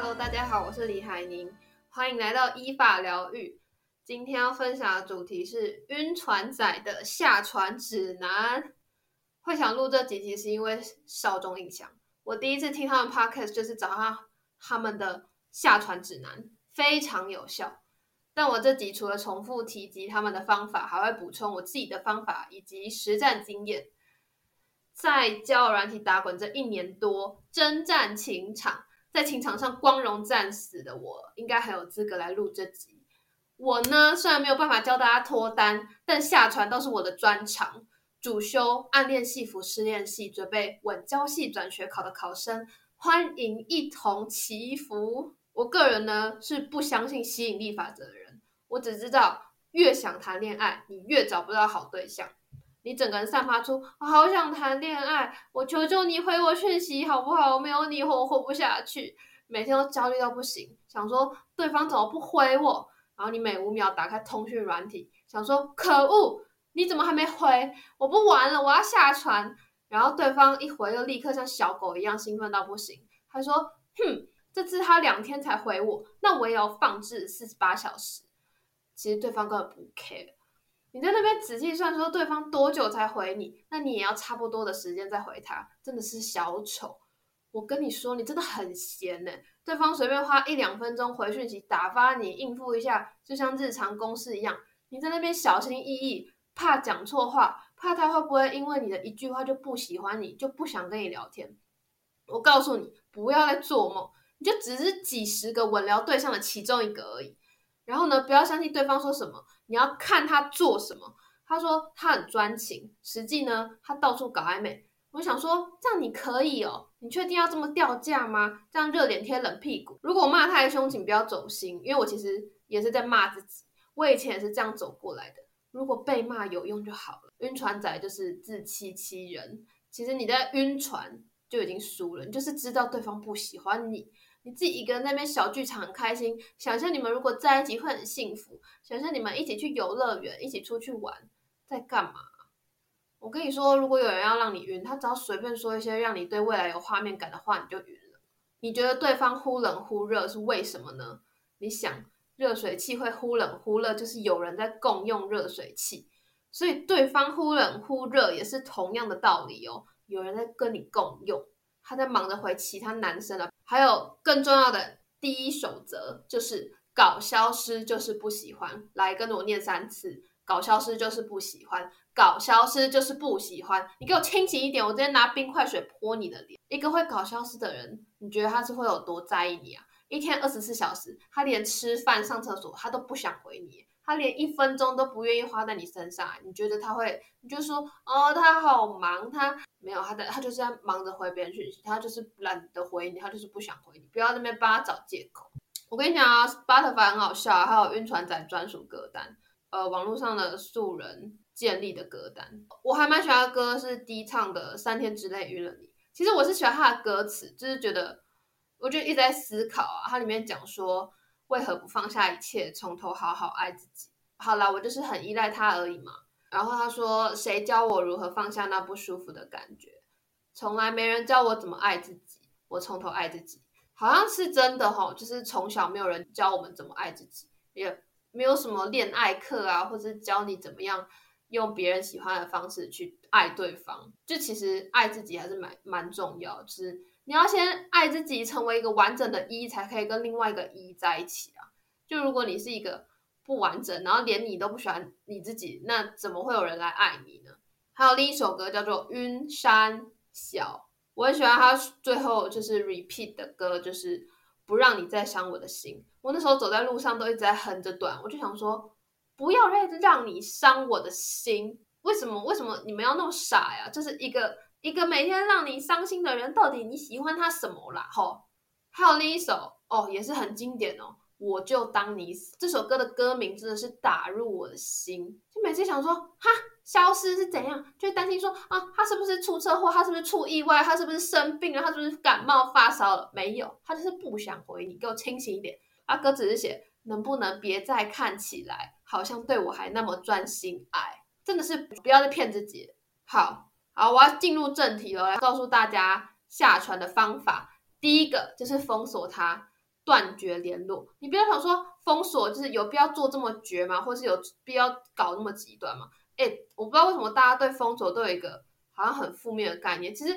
Hello，大家好，我是李海宁，欢迎来到依法疗愈。今天要分享的主题是晕船仔的下船指南。会想录这几集是因为少中印象，我第一次听他们 podcast 就是找他他们的下船指南，非常有效。但我这集除了重复提及他们的方法，还会补充我自己的方法以及实战经验。在交友软体打滚这一年多，征战情场。在情场上光荣战死的我，应该很有资格来录这集。我呢，虽然没有办法教大家脱单，但下船倒是我的专长。主修暗恋系服失恋系，准备稳交系转学考的考生，欢迎一同祈福。我个人呢，是不相信吸引力法则的人，我只知道越想谈恋爱，你越找不到好对象。你整个人散发出我好想谈恋爱，我求求你回我讯息好不好？没有你我活不下去，每天都焦虑到不行，想说对方怎么不回我？然后你每五秒打开通讯软体，想说可恶，你怎么还没回？我不玩了，我要下船。然后对方一回，又立刻像小狗一样兴奋到不行，他说：哼，这次他两天才回我，那我也要放置四十八小时。其实对方根本不 care。你在那边仔细算说对方多久才回你，那你也要差不多的时间再回他，真的是小丑。我跟你说，你真的很闲呢。对方随便花一两分钟回讯息打发你应付一下，就像日常公事一样。你在那边小心翼翼，怕讲错话，怕他会不会因为你的一句话就不喜欢你，就不想跟你聊天。我告诉你，不要再做梦，你就只是几十个稳聊对象的其中一个而已。然后呢，不要相信对方说什么。你要看他做什么。他说他很专情，实际呢，他到处搞暧昧。我想说，这样你可以哦？你确定要这么掉价吗？这样热脸贴冷屁股。如果我骂太凶，请不要走心，因为我其实也是在骂自己。我以前也是这样走过来的。如果被骂有用就好了。晕船仔就是自欺欺人。其实你在晕船就已经输了，你就是知道对方不喜欢你。你自己一个人在那边小剧场很开心，想象你们如果在一起会很幸福，想象你们一起去游乐园，一起出去玩，在干嘛？我跟你说，如果有人要让你晕，他只要随便说一些让你对未来有画面感的话，你就晕了。你觉得对方忽冷忽热是为什么呢？你想，热水器会忽冷忽热，就是有人在共用热水器，所以对方忽冷忽热也是同样的道理哦，有人在跟你共用。他在忙着回其他男生了，还有更重要的第一守则就是搞消失就是不喜欢。来跟着我念三次，搞消失就是不喜欢，搞消失就是不喜欢。你给我清醒一点，我直接拿冰块水泼你的脸。一个会搞消失的人，你觉得他是会有多在意你啊？一天二十四小时，他连吃饭、上厕所他都不想回你。他连一分钟都不愿意花在你身上，你觉得他会？你就说哦，他好忙，他没有他的，他就是在忙着回别人讯息，他就是懒得回你，他就是不想回你，不要在那边帮他找借口。我跟你讲啊，Spotify 很好笑，还有晕船仔专属歌单，呃，网络上的素人建立的歌单，我还蛮喜欢的歌是低唱的《三天之内晕了你》。其实我是喜欢他的歌词，就是觉得，我就一直在思考啊，它里面讲说。为何不放下一切，从头好好爱自己？好啦，我就是很依赖他而已嘛。然后他说：“谁教我如何放下那不舒服的感觉？从来没人教我怎么爱自己，我从头爱自己。好像是真的齁，就是从小没有人教我们怎么爱自己，也没有什么恋爱课啊，或者教你怎么样用别人喜欢的方式去爱对方。就其实爱自己还是蛮蛮重要，就是。”你要先爱自己，成为一个完整的一，才可以跟另外一个一在一起啊。就如果你是一个不完整，然后连你都不喜欢你自己，那怎么会有人来爱你呢？还有另一首歌叫做《晕山小》，我很喜欢他最后就是 repeat 的歌，就是不让你再伤我的心。我那时候走在路上都一直在哼着短，我就想说，不要再让你伤我的心。为什么？为什么你们要那么傻呀？这、是一个。一个每天让你伤心的人，到底你喜欢他什么啦？吼，还有另一首哦，也是很经典哦。我就当你死，这首歌的歌名真的是打入我的心。就每次想说，哈，消失是怎样？就担心说啊，他是不是出车祸？他是不是出意外？他是不是生病了？他是不是感冒发烧了？没有，他就是不想回你。给我清醒一点。啊，歌词是写，能不能别再看起来好像对我还那么专心爱？真的是不要再骗自己。好。好，我要进入正题了，来告诉大家下船的方法。第一个就是封锁他，断绝联络。你不要想说封锁，就是有必要做这么绝吗？或是有必要搞那么极端吗？哎，我不知道为什么大家对封锁都有一个好像很负面的概念。其实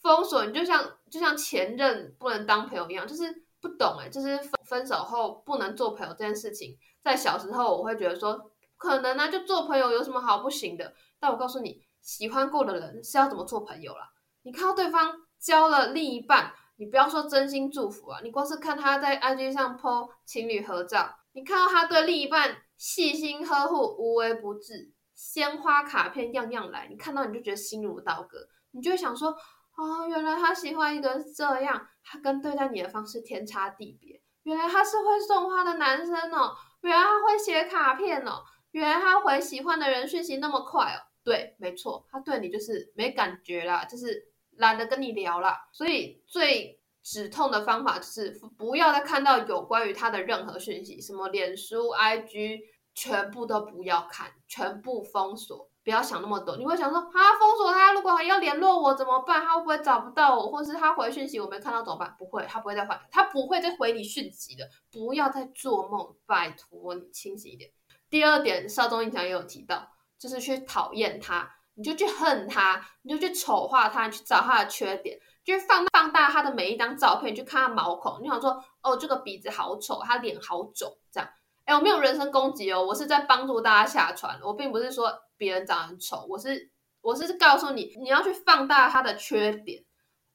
封锁你就像就像前任不能当朋友一样，就是不懂哎，就是分分手后不能做朋友这件事情，在小时候我会觉得说可能呢、啊，就做朋友有什么好不行的？但我告诉你，喜欢过的人是要怎么做朋友啦？你看到对方交了另一半，你不要说真心祝福啊，你光是看他在 IG 上 po 情侣合照，你看到他对另一半细心呵护、无微不至，鲜花卡片样样来，你看到你就觉得心如刀割，你就会想说，哦，原来他喜欢一个人这样，他跟对待你的方式天差地别，原来他是会送花的男生哦，原来他会写卡片哦。原来他回喜欢的人讯息那么快哦，对，没错，他对你就是没感觉啦，就是懒得跟你聊啦。所以最止痛的方法就是不要再看到有关于他的任何讯息，什么脸书、IG，全部都不要看，全部封锁，不要想那么多。你会想说，啊，封锁他，如果还要联络我怎么办？他会不会找不到我，或是他回讯息我没看到怎么办？不会，他不会再回，他不会再回你讯息的。不要再做梦，拜托你清醒一点。第二点，少中印象也有提到，就是去讨厌他，你就去恨他，你就去丑化他，你去找他的缺点，就是放放大他的每一张照片，你去看他毛孔，你想说，哦，这个鼻子好丑，他脸好肿，这样。哎，我没有人身攻击哦，我是在帮助大家下船，我并不是说别人长得很丑，我是我是告诉你，你要去放大他的缺点，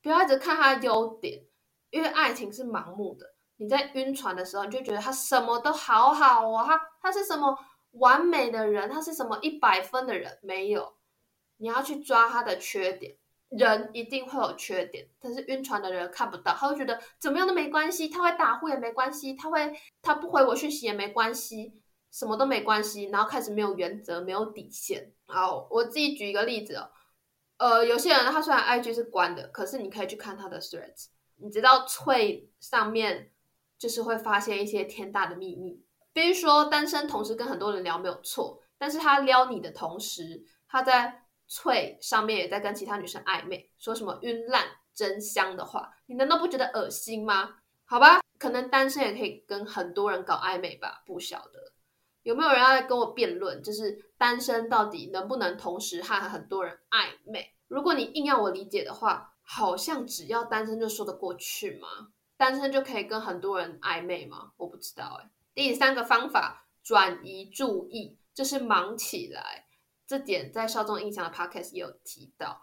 不要一直看他的优点，因为爱情是盲目的。你在晕船的时候，你就觉得他什么都好好哦，他他是什么完美的人，他是什么一百分的人？没有，你要去抓他的缺点。人一定会有缺点，但是晕船的人看不到，他会觉得怎么样都没关系，他会打呼也没关系，他会他不回我讯息也没关系，什么都没关系，然后开始没有原则，没有底线。好，我自己举一个例子哦，呃，有些人他虽然 IG 是关的，可是你可以去看他的 Threads，你知道脆上面。就是会发现一些天大的秘密，比如说单身同时跟很多人聊没有错，但是他撩你的同时，他在脆上面也在跟其他女生暧昧，说什么晕烂真香的话，你难道不觉得恶心吗？好吧，可能单身也可以跟很多人搞暧昧吧，不晓得有没有人要跟我辩论，就是单身到底能不能同时和很多人暧昧？如果你硬要我理解的话，好像只要单身就说得过去吗？单身就可以跟很多人暧昧吗？我不知道哎。第三个方法，转移注意，就是忙起来。这点在少中印象的 podcast 也有提到。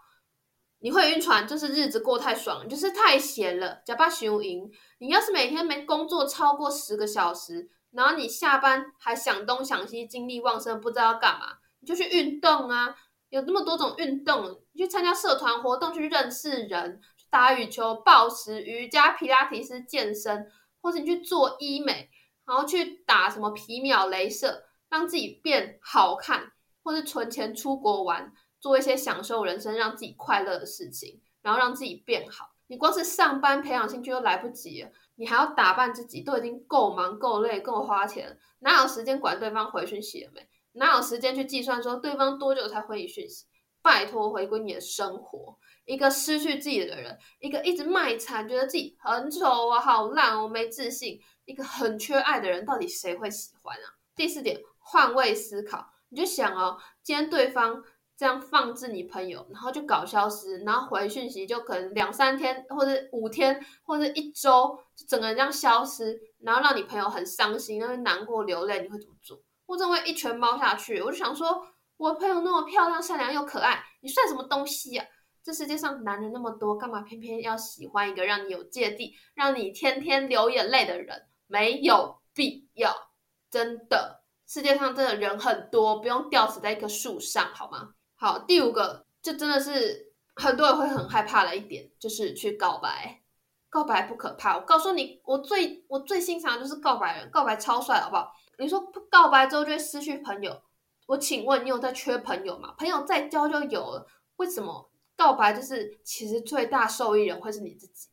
你会晕船，就是日子过太爽，就是太闲了。假把雄赢，你要是每天没工作超过十个小时，然后你下班还想东想西，精力旺盛，不知道要干嘛，你就去运动啊！有那么多种运动，你去参加社团活动，去认识人。去打羽球、暴食、瑜伽、皮拉提斯、健身，或者你去做医美，然后去打什么皮秒、镭射，让自己变好看，或是存钱出国玩，做一些享受人生、让自己快乐的事情，然后让自己变好。你光是上班培养兴趣都来不及了，你还要打扮自己，都已经够忙、够累、够花钱，哪有时间管对方回讯息了没？哪有时间去计算说对方多久才回你讯息？拜托，回归你的生活。一个失去自己的人，一个一直卖惨，觉得自己很丑啊，好烂，我没自信，一个很缺爱的人，到底谁会喜欢啊？第四点，换位思考，你就想哦，今天对方这样放置你朋友，然后就搞消失，然后回讯息就可能两三天，或者五天，或者一周，就整个人这样消失，然后让你朋友很伤心，然后难过流泪，你会怎么做？我真会一拳猫下去，我就想说，我朋友那么漂亮、善良又可爱，你算什么东西呀？这世界上男人那么多，干嘛偏偏要喜欢一个让你有芥蒂、让你天天流眼泪的人？没有必要，真的。世界上真的人很多，不用吊死在一棵树上，好吗？好，第五个，就真的是很多人会很害怕的一点，就是去告白。告白不可怕，我告诉你，我最我最欣赏的就是告白人，告白超帅，好不好？你说告白之后就会失去朋友，我请问你有在缺朋友吗？朋友再交就有了，为什么？告白就是，其实最大受益人会是你自己。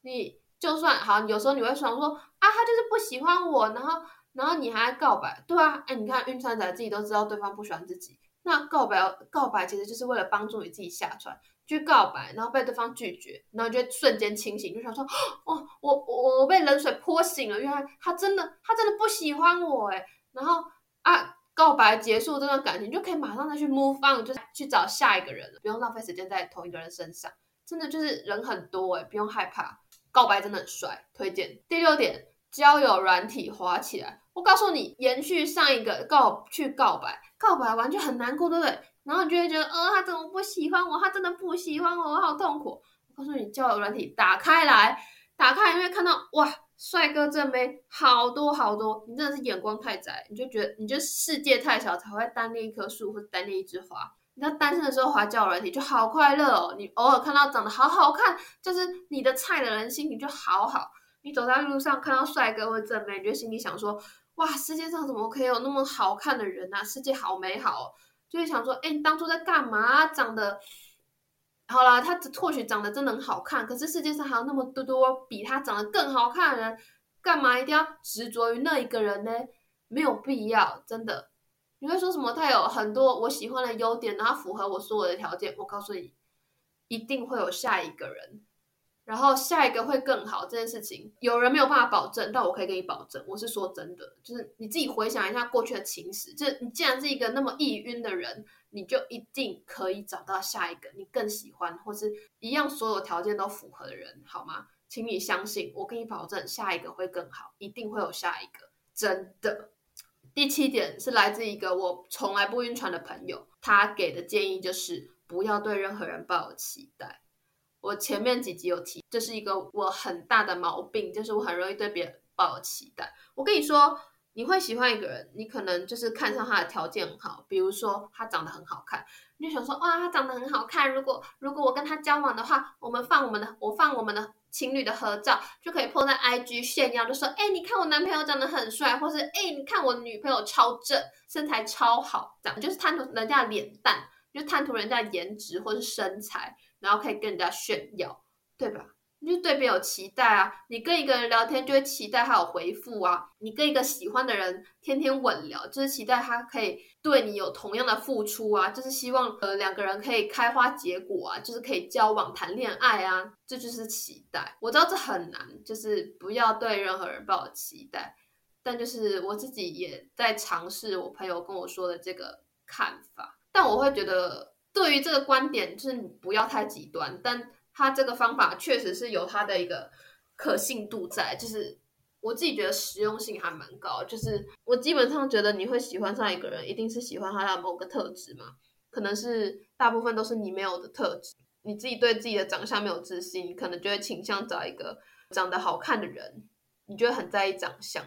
你就算好，有时候你会想说啊，他就是不喜欢我，然后然后你还告白，对啊，哎，你看晕船仔自己都知道对方不喜欢自己，那告白告白其实就是为了帮助你自己下船。去告白，然后被对方拒绝，然后就瞬间清醒，就想说，哦，我我我被冷水泼醒了，原来他真的他真的不喜欢我诶，然后啊，告白结束这段感情就可以马上再去 move on，就是去找下一个人了，不用浪费时间在同一个人身上，真的就是人很多诶，不用害怕，告白真的很帅，推荐。第六点，交友软体滑起来，我告诉你，延续上一个告去告白，告白完就很难过，对不对？然后你就会觉得，呃，他怎么不喜欢我？他真的不喜欢我，我好痛苦。我告诉你，交友软体打开来，打开你会看到，哇，帅哥正妹好多好多。你真的是眼光太窄，你就觉得，你就世界太小，才会单恋一棵树或单恋一枝花。你知道单身的时候滑交友软体就好快乐哦。你偶尔看到长得好好看，就是你的菜的人，心情就好好。你走在路上看到帅哥或者正妹，你就心里想说，哇，世界上怎么可以有那么好看的人啊？世界好美好哦。就会想说，哎，你当初在干嘛？长得好啦，他或许长得真的很好看，可是世界上还有那么多多比他长得更好看的人，干嘛一定要执着于那一个人呢？没有必要，真的。你会说什么？他有很多我喜欢的优点，然后符合我所有的条件。我告诉你，一定会有下一个人。然后下一个会更好，这件事情有人没有办法保证，但我可以给你保证，我是说真的，就是你自己回想一下过去的情史，就是你既然是一个那么易晕的人，你就一定可以找到下一个你更喜欢或是一样所有条件都符合的人，好吗？请你相信，我跟你保证，下一个会更好，一定会有下一个，真的。第七点是来自一个我从来不晕船的朋友，他给的建议就是不要对任何人抱有期待。我前面几集有提，这是一个我很大的毛病，就是我很容易对别人抱有期待。我跟你说，你会喜欢一个人，你可能就是看上他的条件很好，比如说他长得很好看，你就想说，哇，他长得很好看，如果如果我跟他交往的话，我们放我们的，我放我们的情侣的合照，就可以碰在 IG 炫耀，就说，哎，你看我男朋友长得很帅，或是哎，你看我女朋友超正，身材超好，这样就是贪图人家的脸蛋，就贪图人家颜值或是身材。然后可以跟人家炫耀，对吧？你就对别人有期待啊。你跟一个人聊天，就会期待他有回复啊。你跟一个喜欢的人天天稳聊，就是期待他可以对你有同样的付出啊。就是希望呃两个人可以开花结果啊，就是可以交往谈恋爱啊。这就是期待。我知道这很难，就是不要对任何人抱有期待。但就是我自己也在尝试我朋友跟我说的这个看法，但我会觉得。对于这个观点，就是你不要太极端，但他这个方法确实是有他的一个可信度在，就是我自己觉得实用性还蛮高。就是我基本上觉得你会喜欢上一个人，一定是喜欢他的某个特质嘛，可能是大部分都是你没有的特质。你自己对自己的长相没有自信，可能就会倾向找一个长得好看的人，你就会很在意长相。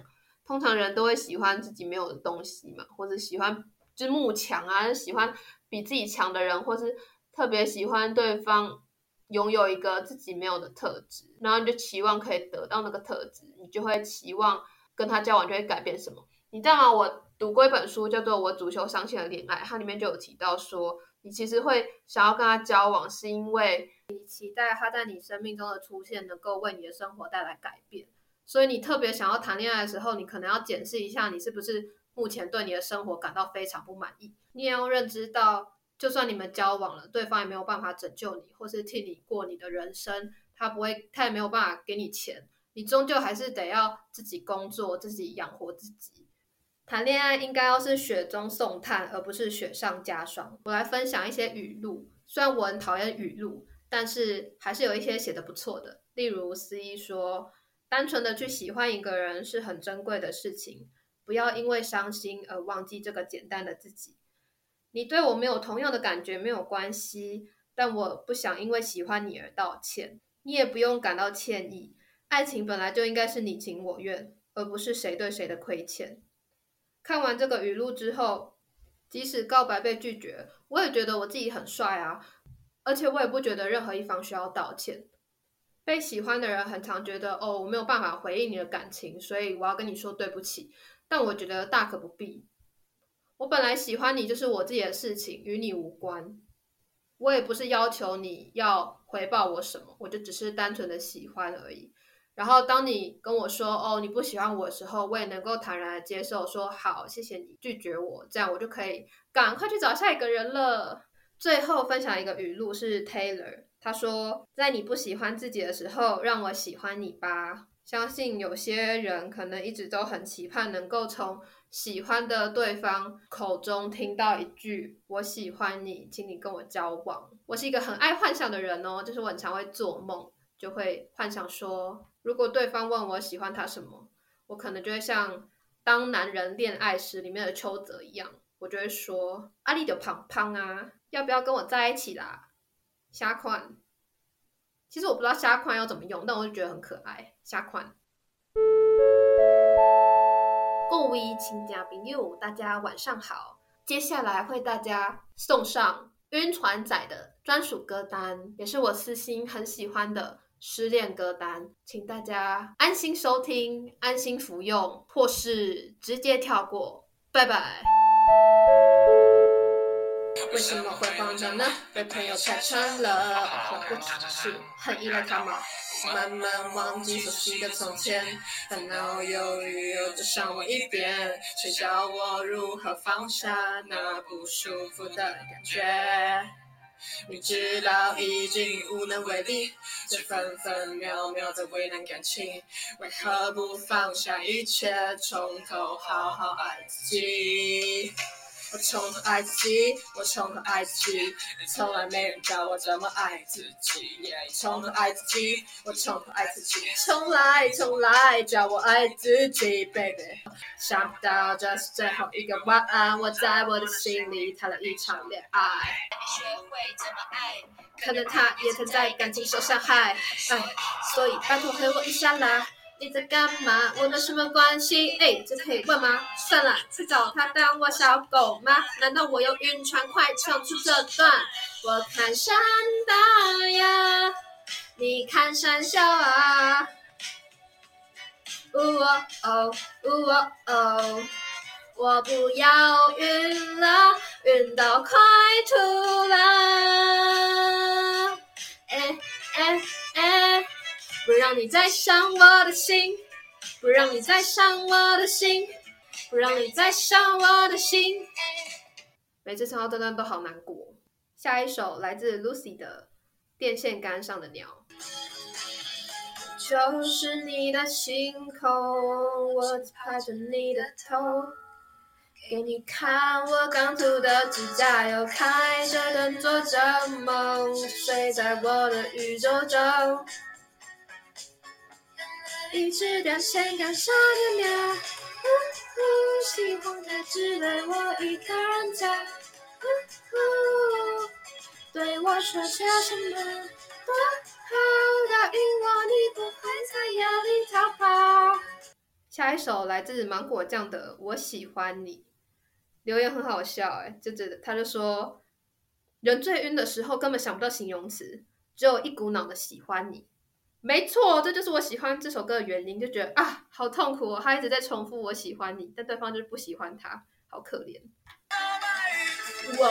通常人都会喜欢自己没有的东西嘛，或者喜欢就是慕强啊，喜欢。比自己强的人，或是特别喜欢对方拥有一个自己没有的特质，然后你就期望可以得到那个特质，你就会期望跟他交往就会改变什么？你知道吗？我读过一本书叫做《我主修伤心的恋爱》，它里面就有提到说，你其实会想要跟他交往，是因为你期待他在你生命中的出现能够为你的生活带来改变，所以你特别想要谈恋爱的时候，你可能要检视一下你是不是。目前对你的生活感到非常不满意，你也要认知到，就算你们交往了，对方也没有办法拯救你，或是替你过你的人生，他不会，他也没有办法给你钱，你终究还是得要自己工作，自己养活自己。谈恋爱应该要是雪中送炭，而不是雪上加霜。我来分享一些语录，虽然我很讨厌语录，但是还是有一些写的不错的。例如思一说，单纯的去喜欢一个人是很珍贵的事情。不要因为伤心而忘记这个简单的自己。你对我没有同样的感觉没有关系，但我不想因为喜欢你而道歉。你也不用感到歉意。爱情本来就应该是你情我愿，而不是谁对谁的亏欠。看完这个语录之后，即使告白被拒绝，我也觉得我自己很帅啊，而且我也不觉得任何一方需要道歉。被喜欢的人很常觉得，哦，我没有办法回应你的感情，所以我要跟你说对不起。但我觉得大可不必。我本来喜欢你就是我自己的事情，与你无关。我也不是要求你要回报我什么，我就只是单纯的喜欢而已。然后当你跟我说哦，你不喜欢我的时候，我也能够坦然的接受，说好，谢谢你拒绝我，这样我就可以赶快去找下一个人了。最后分享一个语录是 Taylor，他说：“在你不喜欢自己的时候，让我喜欢你吧。”相信有些人可能一直都很期盼能够从喜欢的对方口中听到一句“我喜欢你，请你跟我交往”。我是一个很爱幻想的人哦，就是我很常会做梦，就会幻想说，如果对方问我喜欢他什么，我可能就会像《当男人恋爱时》里面的邱泽一样，我就会说：“阿丽的胖胖啊，要不要跟我在一起啦？”瞎款。其实我不知道虾款要怎么用，但我就觉得很可爱。虾款，各位亲家朋友，大家晚上好。接下来为大家送上晕船仔的专属歌单，也是我私心很喜欢的失恋歌单，请大家安心收听、安心服用，或是直接跳过。拜拜。为什么会慌张呢？被朋友拆穿了，或不只是很依赖他吗？慢慢忘记熟悉的从前，烦恼忧郁又追上我一遍，谁教我如何放下那不舒服的感觉？明知道已经无能为力，却分分秒秒在为难感情，为何不放下一切，从头好好爱自己？我从头爱自己，我从头爱自己，从来没人教我怎么爱自己。从头爱自己，我从头爱自己，从来从来教我爱自己，baby。想不到这是最后一个晚安，我在我的心里谈了一场恋爱。学会怎么爱，可能他也曾在感情受伤害，哎，所以拜托陪我一下啦。你在干嘛？我们什么关系？哎，这可以问吗？算了，去找他当我小狗吗？难道我要晕船快唱出这段？我看山大呀，你看山小啊。呜哦哦，呜哦哦，我不要晕了，晕到快吐了。哎哎哎。不让你再伤我的心，不让你再伤我的心，不让你再伤我的心。每次唱到这段都好难过。下一首来自 Lucy 的《电线杆上的鸟》。就是你的星空，我拍着你的头，给你看我刚涂的指甲油，开着灯做着梦，睡在我的宇宙中。一只电线杆上的鸟，呜呜，喜欢的只对我一个人讲，呜呜，对我说些什么？多好，答应我你不会在夜里逃跑。下一首来自芒果酱的《我喜欢你》，留言很好笑哎，就觉得他就说，人最晕的时候根本想不到形容词，只有一股脑的喜欢你。没错，这就是我喜欢这首歌的原因，就觉得啊，好痛苦哦，他一直在重复我喜欢你，但对方就是不喜欢他，好可怜。我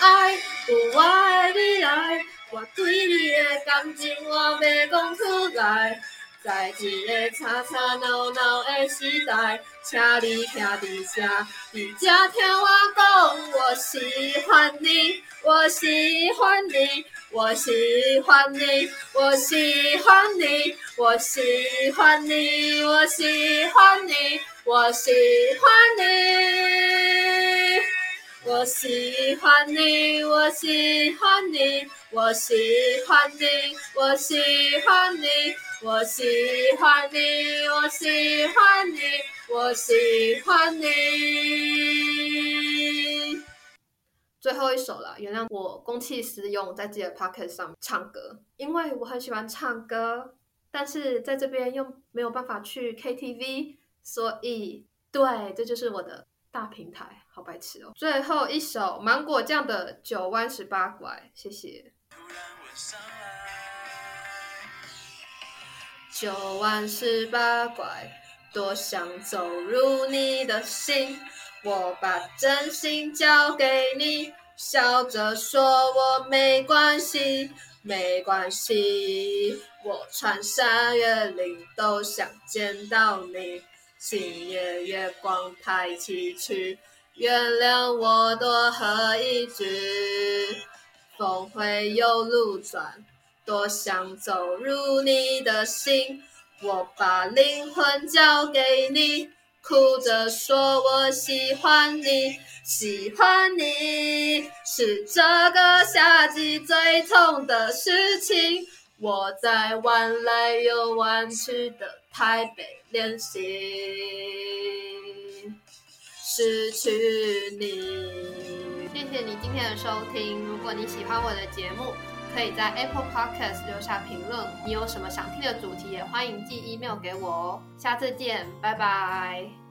爱不爱你爱，我对你的感情我要讲出来。在这个吵吵闹闹的时代，请你听一下，你只听我讲，我喜欢你，我喜欢你，我喜欢你，我喜欢你，我喜欢你，我喜欢你，我喜欢你，我喜欢你，我喜欢你，我喜欢你，我喜欢你。我喜欢你，我喜欢你，我喜欢你。最后一首了，原谅我公器私用，在自己的 pocket 上唱歌，因为我很喜欢唱歌，但是在这边又没有办法去 KTV，所以对，这就是我的大平台，好白痴哦。最后一首芒果酱的九弯十八拐，谢谢。九弯十八拐，多想走入你的心。我把真心交给你，笑着说我没关系，没关系。我穿山越岭都想见到你，今夜月光太崎岖，原谅我多喝一句，峰回又路转，多想走入你的心。我把灵魂交给你，哭着说我喜欢你，喜欢你是这个夏季最痛的事情。我在弯来又弯去的台北练习。失去你，谢谢你今天的收听。如果你喜欢我的节目，可以在 Apple Podcast 留下评论。你有什么想听的主题，也欢迎寄 email 给我哦。下次见，拜拜。